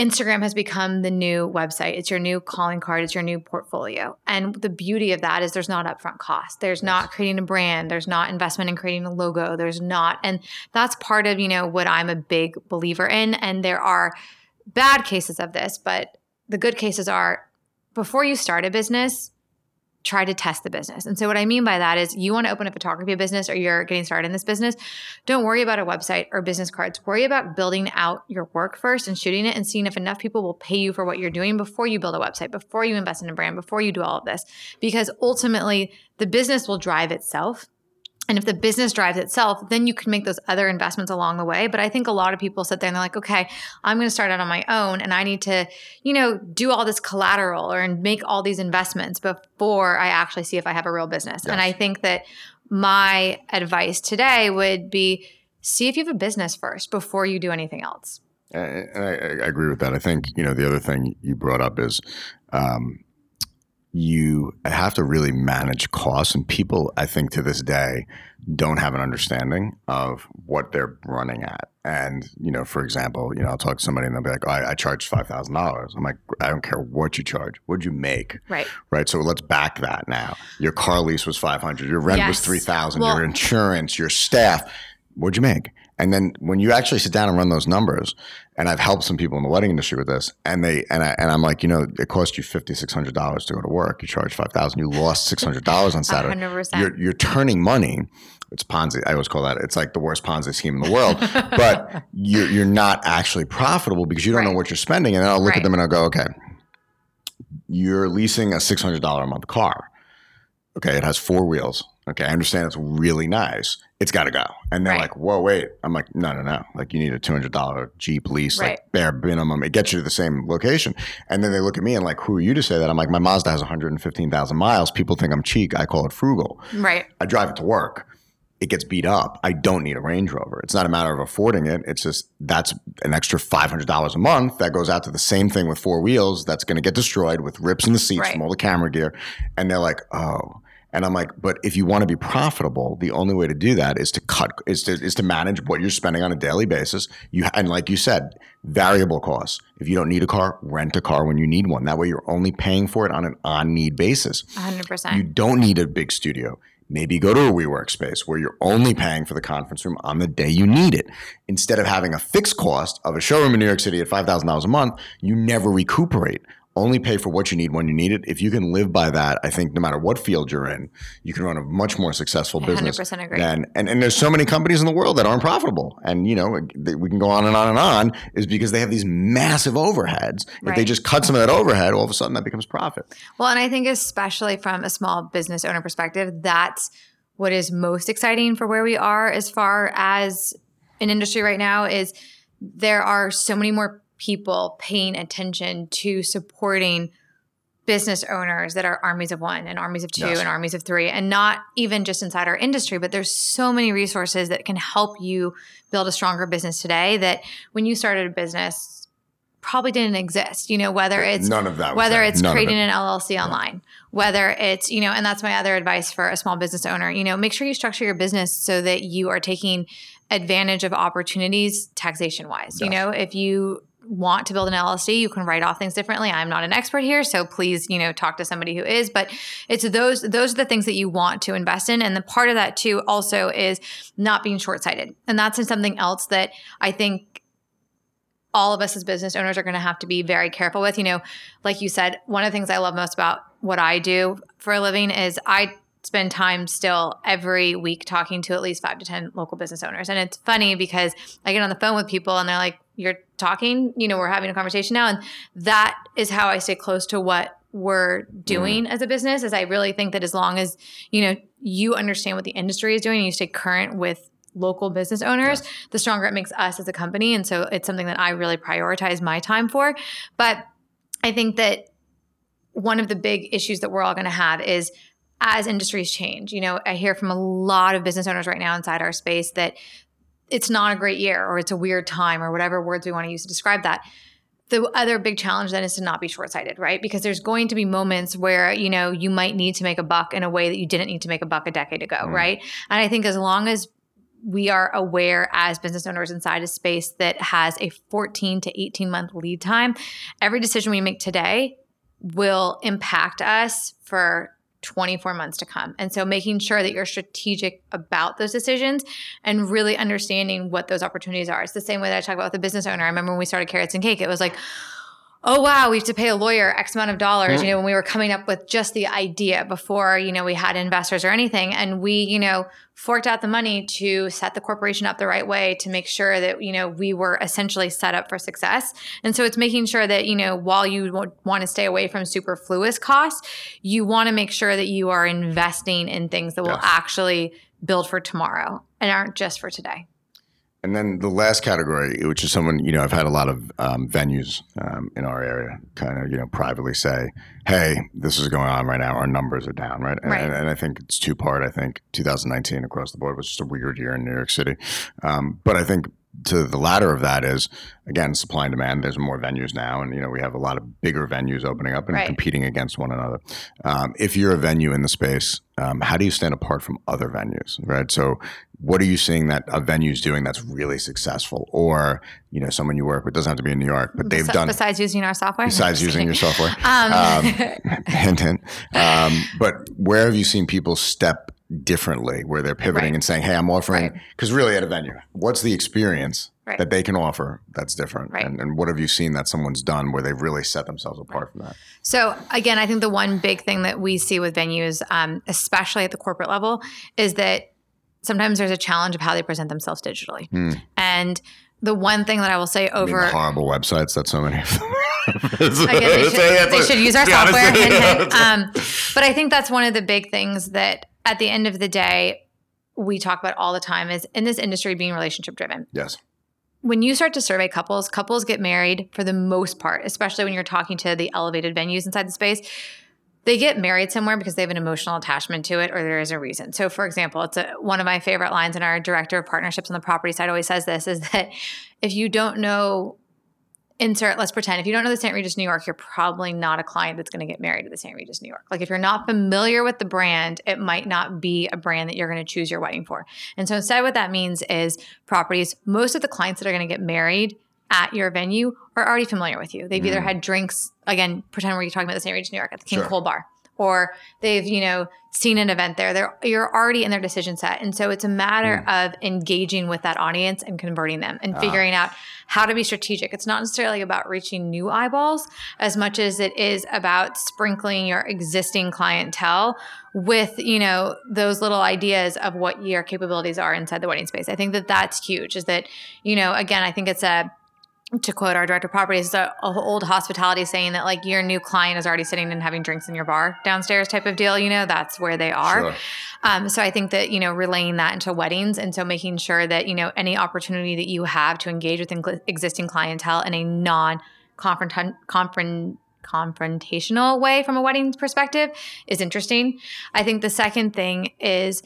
B: Instagram has become the new website. It's your new calling card. It's your new portfolio. And the beauty of that is there's not upfront cost. There's yes. not creating a brand. There's not investment in creating a logo. There's not. And that's part of, you know, what I'm a big believer in. And there are bad cases of this, but the good cases are before you start a business, try to test the business. And so what I mean by that is you want to open a photography business or you're getting started in this business, don't worry about a website or business cards. Worry about building out your work first and shooting it and seeing if enough people will pay you for what you're doing before you build a website, before you invest in a brand, before you do all of this. Because ultimately the business will drive itself and if the business drives itself, then you can make those other investments along the way. But I think a lot of people sit there and they're like, okay, I'm going to start out on my own and I need to, you know, do all this collateral or make all these investments before I actually see if I have a real business. Yes. And I think that my advice today would be see if you have a business first before you do anything else.
A: And I, I agree with that. I think, you know, the other thing you brought up is, um, you have to really manage costs. And people, I think, to this day, don't have an understanding of what they're running at. And, you know, for example, you know, I'll talk to somebody and they'll be like, oh, I, I charged $5,000. I'm like, I don't care what you charge. What'd you make?
B: Right.
A: Right. So let's back that now. Your car lease was 500. Your rent yes. was 3000 well, Your insurance, your staff. What'd you make? And then when you actually sit down and run those numbers, and I've helped some people in the wedding industry with this, and they and I and I'm like, you know, it cost you fifty six hundred dollars to go to work. You charge five thousand. You lost six hundred dollars on Saturday.
B: 100%.
A: You're you're turning money. It's Ponzi. I always call that. It's like the worst Ponzi scheme in the world. but you're you're not actually profitable because you don't right. know what you're spending. And then I'll look right. at them and I'll go, okay, you're leasing a six hundred dollar a month car. Okay, it has four wheels. Okay, I understand it's really nice. It's got to go. And they're right. like, whoa, wait. I'm like, no, no, no. Like, you need a $200 Jeep lease, right. like bare minimum. It gets you to the same location. And then they look at me and like, who are you to say that? I'm like, my Mazda has 115,000 miles. People think I'm cheap. I call it frugal.
B: Right.
A: I drive it to work. It gets beat up. I don't need a Range Rover. It's not a matter of affording it. It's just that's an extra $500 a month that goes out to the same thing with four wheels that's going to get destroyed with rips in the seats right. from all the camera gear. And they're like, oh, and I'm like, but if you want to be profitable, the only way to do that is to cut is to is to manage what you're spending on a daily basis. You and like you said, variable costs. If you don't need a car, rent a car when you need one. That way you're only paying for it on an on need basis.
B: 100%.
A: You don't need a big studio. Maybe go to a WeWork space where you're only paying for the conference room on the day you need it. Instead of having a fixed cost of a showroom in New York City at $5,000 a month, you never recuperate only pay for what you need when you need it. If you can live by that, I think no matter what field you're in, you can run a much more successful business.
B: 100% agree.
A: Than, and, and there's so many companies in the world that aren't profitable. And, you know, we can go on and on and on is because they have these massive overheads. If right. they just cut some of that overhead, all of a sudden that becomes profit.
B: Well, and I think especially from a small business owner perspective, that's what is most exciting for where we are as far as an industry right now is there are so many more people paying attention to supporting business owners that are armies of one and armies of two yes. and armies of three and not even just inside our industry but there's so many resources that can help you build a stronger business today that when you started a business probably didn't exist you know whether it's
A: none of that
B: whether it's none creating an llc yeah. online whether it's you know and that's my other advice for a small business owner you know make sure you structure your business so that you are taking advantage of opportunities taxation wise yes. you know if you want to build an LLC, you can write off things differently. I'm not an expert here, so please, you know, talk to somebody who is. But it's those those are the things that you want to invest in, and the part of that too also is not being short sighted, and that's something else that I think all of us as business owners are going to have to be very careful with. You know, like you said, one of the things I love most about what I do for a living is I spend time still every week talking to at least five to 10 local business owners. And it's funny because I get on the phone with people and they're like, You're talking, you know, we're having a conversation now. And that is how I stay close to what we're doing mm. as a business. Is I really think that as long as, you know, you understand what the industry is doing and you stay current with local business owners, yes. the stronger it makes us as a company. And so it's something that I really prioritize my time for. But I think that one of the big issues that we're all going to have is as industries change. You know, I hear from a lot of business owners right now inside our space that it's not a great year or it's a weird time or whatever words we want to use to describe that. The other big challenge then is to not be short-sighted right? Because there's going to be moments where you know you might need to make a buck in a way that you didn't need to make a buck a decade ago mm. right? And i think as long as we are aware as business owners inside a space that has a 14 to 18 month lead time every decision we make today will impact us for 24 months to come. And so making sure that you're strategic about those decisions and really understanding what those opportunities are. It's the same way that I talk about with the business owner. I remember when we started Carats and Cake, it was like, oh wow we have to pay a lawyer x amount of dollars mm-hmm. you know when we were coming up with just the idea before you know we had investors or anything and we you know forked out the money to set the corporation up the right way to make sure that you know we were essentially set up for success and so it's making sure that you know while you want to stay away from superfluous costs you want to make sure that you are investing in things that will yes. actually build for tomorrow and aren't just for today
A: and then the last category, which is someone, you know, I've had a lot of um, venues um, in our area kind of, you know, privately say, hey, this is going on right now. Our numbers are down, right? right. And, and, I think it's two part. I think 2019 across the board was just a weird year in New York City. Um, but I think to the latter of that is again supply and demand. There's more venues now, and you know we have a lot of bigger venues opening up and right. competing against one another. Um, if you're a venue in the space, um, how do you stand apart from other venues? Right. So, what are you seeing that a venue's doing that's really successful, or you know someone you work with doesn't have to be in New York, but they've Bes- done
B: besides using our software.
A: Besides using your software, um. um hint, hint. Um, but where have you seen people step differently where they're pivoting right. and saying, hey, I'm offering, because right. really at a venue, what's the experience right. that they can offer that's different? And, and, what have you seen that someone's done where they've really set themselves apart from that?
B: So, again, I think the one big thing that we see with venues, um, especially at the corporate level, is that sometimes there's a challenge of how they present themselves digitally. Mm. And the one thing that I will say over
A: horrible websites that so many of them.
B: Again, they, should, they should use our software. um, but I think that's one of the big things that at the end of the day, we talk about all the time is in this industry being relationship driven.
A: Yes.
B: When you start to survey couples, couples get married for the most part, especially when you're talking to the elevated venues inside the space. They get married somewhere because they have an emotional attachment to it or there is a reason. So for example, it's a, one of my favorite lines in our director of partnerships on the property side always says this is that if you don't know insert, let's pretend if you don't know the St. Regis New York, you're probably not a client that's going to get married to the St. Regis New York. Like if you're not familiar with the brand, it might not be a brand that you're going to choose your wedding for. And so instead, what that means is properties, most of the clients that are going to get married at your venue are already familiar with you. They've mm. either had drinks, again, pretend we're talking about the St. Regis New York at the King sure. Cole Bar or they've you know seen an event there they're you're already in their decision set and so it's a matter mm. of engaging with that audience and converting them and uh. figuring out how to be strategic it's not necessarily about reaching new eyeballs as much as it is about sprinkling your existing clientele with you know those little ideas of what your capabilities are inside the wedding space i think that that's huge is that you know again i think it's a to quote our director of properties, it's an old hospitality saying that like your new client is already sitting and having drinks in your bar downstairs type of deal. You know, that's where they are. Sure. Um, so I think that you know relaying that into weddings, and so making sure that you know any opportunity that you have to engage with existing clientele in a non confront confront confrontational way from a wedding perspective is interesting. I think the second thing is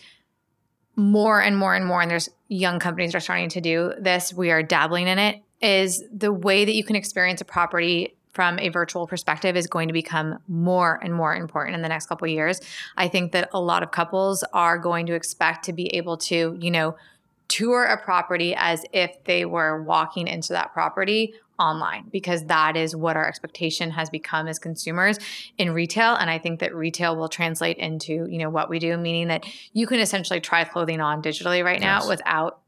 B: more and more and more, and there's young companies are starting to do this. We are dabbling in it is the way that you can experience a property from a virtual perspective is going to become more and more important in the next couple years. I think that a lot of couples are going to expect to be able to, you know, tour a property as if they were walking into that property online because that is what our expectation has become as consumers in retail and i think that retail will translate into you know what we do meaning that you can essentially try clothing on digitally right yes. now without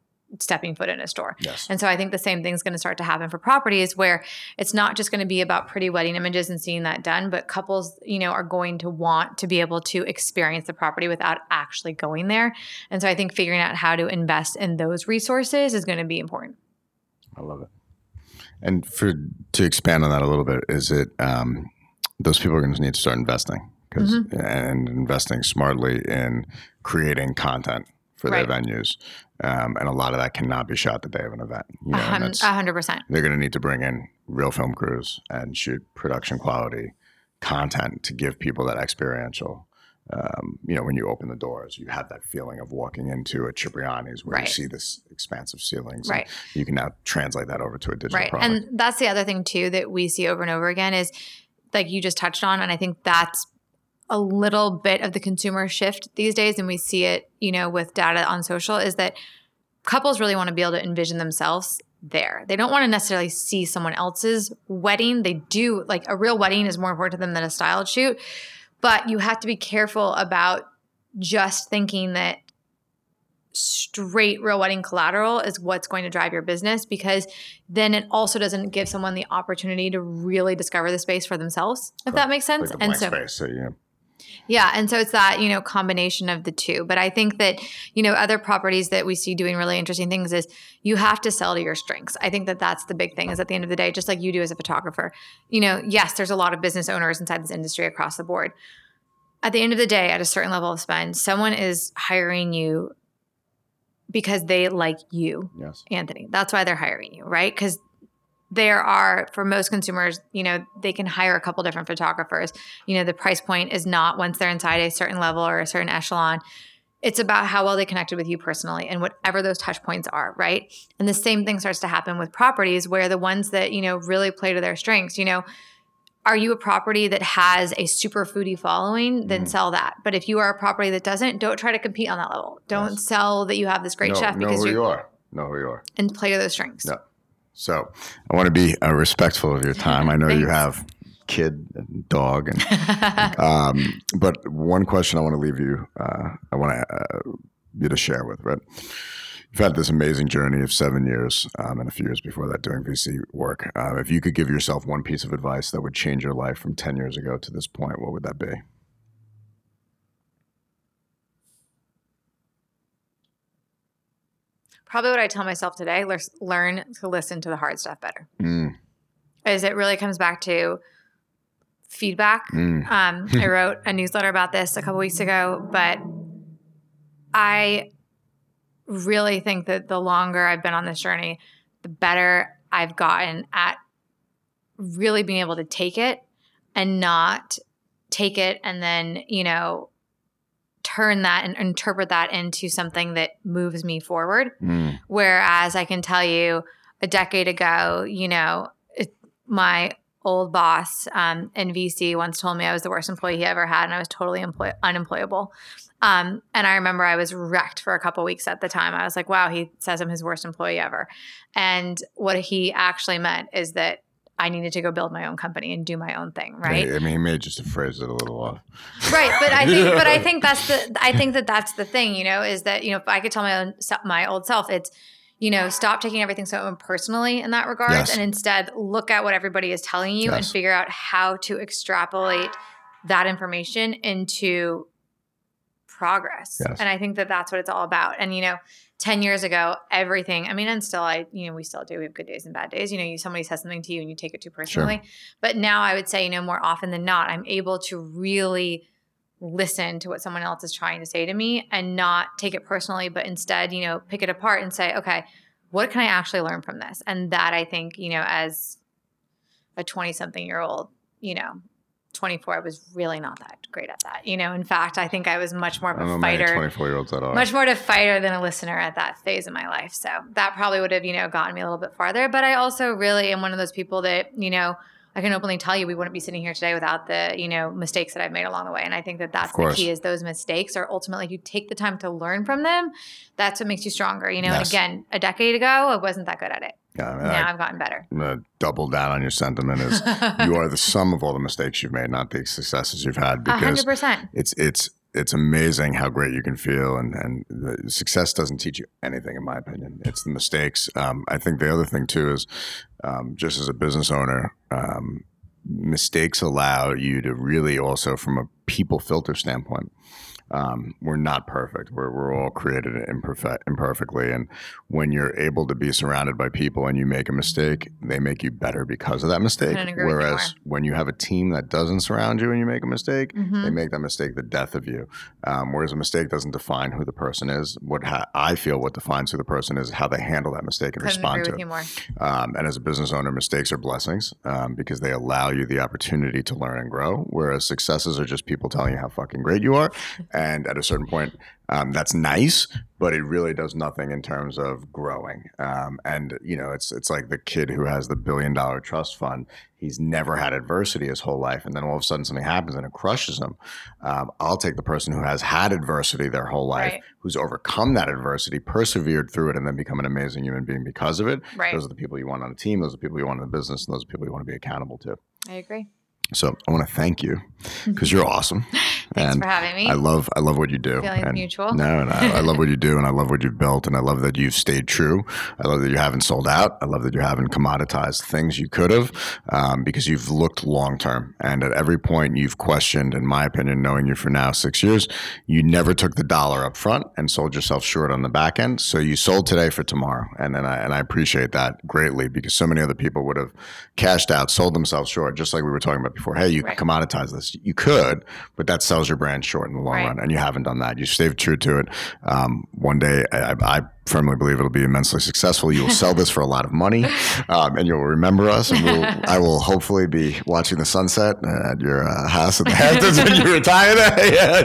B: stepping foot in a store. Yes. And so I think the same thing's going to start to happen for properties where it's not just going to be about pretty wedding images and seeing that done, but couples, you know, are going to want to be able to experience the property without actually going there. And so I think figuring out how to invest in those resources is going to be important.
A: I love it. And for to expand on that a little bit, is it um, those people are going to need to start investing because mm-hmm. and investing smartly in creating content for right. their venues. Um, and a lot of that cannot be shot the day of an event.
B: You know, a hundred percent.
A: They're going to need to bring in real film crews and shoot production quality content to give people that experiential. Um, you know, when you open the doors, you have that feeling of walking into a Cipriani's where
B: Right.
A: you see this expansive ceilings. and
B: Right.
A: You can now translate that over to a digital
B: right
A: product.
B: and that's the other thing too that we see over and over again is like you just touched on and i think that's a little bit of the consumer shift these days and we see it you know with data on social is that couples really want to be able to envision themselves there. They don't want to necessarily see someone else's wedding. They do like a real wedding is more important to them than a styled shoot but you have to be careful about just thinking that straight real wedding collateral is what's going to drive your business because then it also doesn't give someone the opportunity to really discover the space for themselves if that makes sense.
A: Like
B: and so
A: space. So yeah,
B: yeah and so it's that you know combination of the two but i think that you know other properties that we see doing really interesting things is you have to sell to your strengths i think that that's the big thing is at the end of the day just like you do as a photographer you know yes there's a lot of business owners inside this industry across the board at the end of the day at a certain level of spend someone is hiring you because they like you
A: yes.
B: Anthony. That's why they're hiring you, right? Because there are, for most consumers, you know, they can hire a couple different photographers. You know, the price point is not once they're inside a certain level or a certain echelon. It's about how well they connected with you personally and whatever those touch points are, right? And the same thing starts to happen with properties where the ones that, you know, really play to their strengths, you know, are you a property that has a super foodie following? Then
A: Mm.
B: sell that. But if you are a property that doesn't, don't try to compete on that level. Don't
A: Yes.
B: sell that you have this great
A: know,
B: chef
A: know
B: because
A: who
B: you
A: you are. Know who you are.
B: and play to those strengths.
A: No. So I want to be uh, respectful of your time. I know you have kid and dog, and um, but one question I want to leave you, uh, I want to, uh, you to share with, right? You've had this amazing journey of seven years um, and a few years before that doing VC work. Uh, if you could give yourself one piece of advice that would change your life from 10 years ago to this point, what would that be?
B: Probably what I tell myself today: lear- learn to listen to the hard stuff better.
A: Mm,
B: Is it really comes back to feedback?
A: mm,
B: Um, I wrote a newsletter about this a couple weeks ago, but I really think that the longer I've been on this journey, the better I've gotten at really being able to take it and not take it and then, you know, turn that and interpret that into something that moves me forward.
A: mm.
B: Whereas I can tell you a decade ago, you know, it, my old boss um, in VC once told me I was the worst employee he ever had and I was totally employ- unemployable. Um, and I remember I was wrecked for a couple weeks at the time. I was like, wow, he says I'm his worst employee ever. And what he actually meant is that I needed to go build my own company and do my own thing, right?
A: I mean, he may just have phrased it a little off.
B: right but i think but i think that's the i think that that's the thing you know is that you know if i could tell my own my old self it's you know stop taking everything so personally in that regard
A: Yes.
B: and instead look at what everybody is telling you and figure out how to extrapolate that information into progress.
A: Yes.
B: and i think that that's what it's all about. And you know 10 years ago everything i mean and still i you know we still do we have good days and bad days. You know you somebody says something to you and you take it too personally. But now i would say you know more often than not i'm able to really listen to what someone else is trying to say to me and not take it personally but instead you know pick it apart and say okay what can i actually learn from this? And that i think you know as a 20 something year old you know 24 i was really not that great at that you know in fact i think i was much more of a fighter
A: 24 year olds that are.
B: much more to fighter than a listener at that phase of my life. So that probably would have, you know, gotten me a little bit farther. But I also really am one of those people that, you know, I can openly tell you we wouldn't be sitting here today without the, you know, mistakes that I've made along the way. And I think that that's the key is those mistakes are ultimately if you take the time to learn from them, that's what makes you stronger. You know, and again, a decade ago, I wasn't that good at it.
A: Yeah, I mean,
B: Now
A: I,
B: I've gotten better.
A: I'm gonna double down on your sentiment is you are the sum of all the mistakes you've made, not the successes you've had. Because
B: hundred percent.
A: it's it's it's amazing how great you can feel, and and the success doesn't teach you anything, in my opinion. It's the mistakes. Um, I think the other thing too is um, just as a business owner, um, mistakes allow you to really also, from a people filter standpoint um, we're not perfect. We're, we're all created imperfect, imperfectly. And when you're able to be surrounded by people and you make a mistake, they make you better because of that mistake. Whereas when you have a team that doesn't surround you and you make a mistake, mm-hmm. they make that mistake the death of you. Um, whereas a mistake doesn't define who the person is. What ha- I feel what defines who the person is how they handle that mistake and Couldn't respond to it. Um, and as a business owner, mistakes are blessings um, because they allow you the opportunity to learn and grow. Whereas successes are just people telling you how fucking great you are. And at a certain point, um, that's nice, but it really does nothing in terms of growing. Um, and you know, it's it's like the kid who has the billion dollar trust fund. He's never had adversity his whole life, and then all of a sudden something happens and it crushes him. Um, I'll take the person who has had adversity their whole life, right. who's overcome that adversity, persevered through it, and then become an amazing human being because of it. Right. Those are the people you want on a team. Those are the people you want in the business, and those are the people you want to be accountable to.
B: I agree.
A: So I want to thank you because you're awesome.
B: Thanks and for having me.
A: I love I love what you do.
B: Feeling mutual.
A: No, no, I love what you do, and I love what you've built, and I love that you've stayed true. I love that you haven't sold out. I love that you haven't commoditized things you could have, um, because you've looked long term. And at every point, you've questioned, in my opinion, knowing you for now six years, you never took the dollar up front and sold yourself short on the back end. So you sold today for tomorrow, and and I and I appreciate that greatly because so many other people would have cashed out, sold themselves short, just like we were talking about before. Hey, you right. can commoditize this. You could, but that sells your brand short in the long right. run, and you haven't done that. You stayed true to it. Um, one day, I, I firmly believe it'll be immensely successful. You will sell this for a lot of money, um, and you'll remember us. And we'll, I will hopefully be watching the sunset at your uh, house at the Hamptons when you retire. Yeah,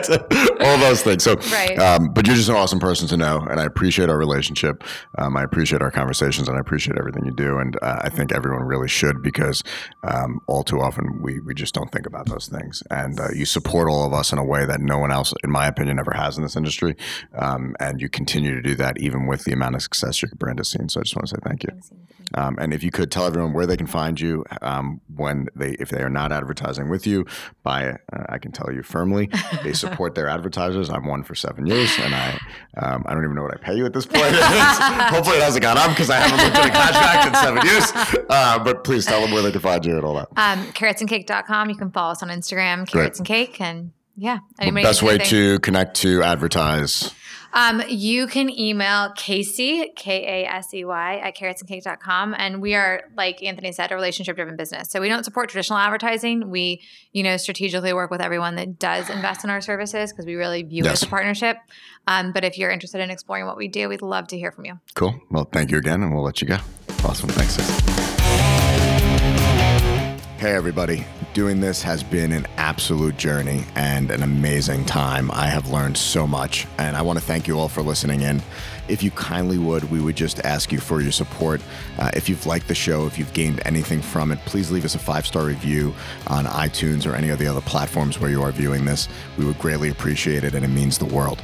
A: all those things. So, right. um, but you're just an awesome person to know, and I appreciate our relationship. Um, I appreciate our conversations, and I appreciate everything you do. And uh, I think everyone really should because um, all too often we we just don't think about those things. And uh, you support all of us in a way that no one else, in my opinion, ever has in this industry. Um, and you continue to do that even with the amount of success your brand has seen. So I just want to say thank you. Um, and if you could tell everyone where they can find you um, when they, if they are not advertising with you, by uh, I can tell you firmly, they support their advertisers. I'm one for seven years, and I, um, I don't even know what I pay you at this point. Hopefully, it hasn't gone up because I haven't looked at a contract in seven years. Uh, but please tell them where they can find you and all that.
B: Um, caratsandcake.com. You can follow us on Instagram, carats Great. and cake, and yeah.
A: Anybody best way to connect to advertise.
B: Um, you can email Kasey, K A S E Y, at caratsandcake.com. And we are, like Anthony said, a relationship driven business. So we don't support traditional advertising. We, you know, strategically work with everyone that does invest in our services because we really view yes. it as a partnership. Um, but if you're interested in exploring what we do, we'd love to hear from you.
A: Cool. Well, thank you again, and we'll let you go. Awesome. Thanks. Hey, everybody. Doing this has been an absolute journey and an amazing time. I have learned so much, and I want to thank you all for listening in. If you kindly would, we would just ask you for your support. Uh, if you've liked the show, if you've gained anything from it, please leave us a five star review on iTunes or any of the other platforms where you are viewing this. We would greatly appreciate it, and it means the world.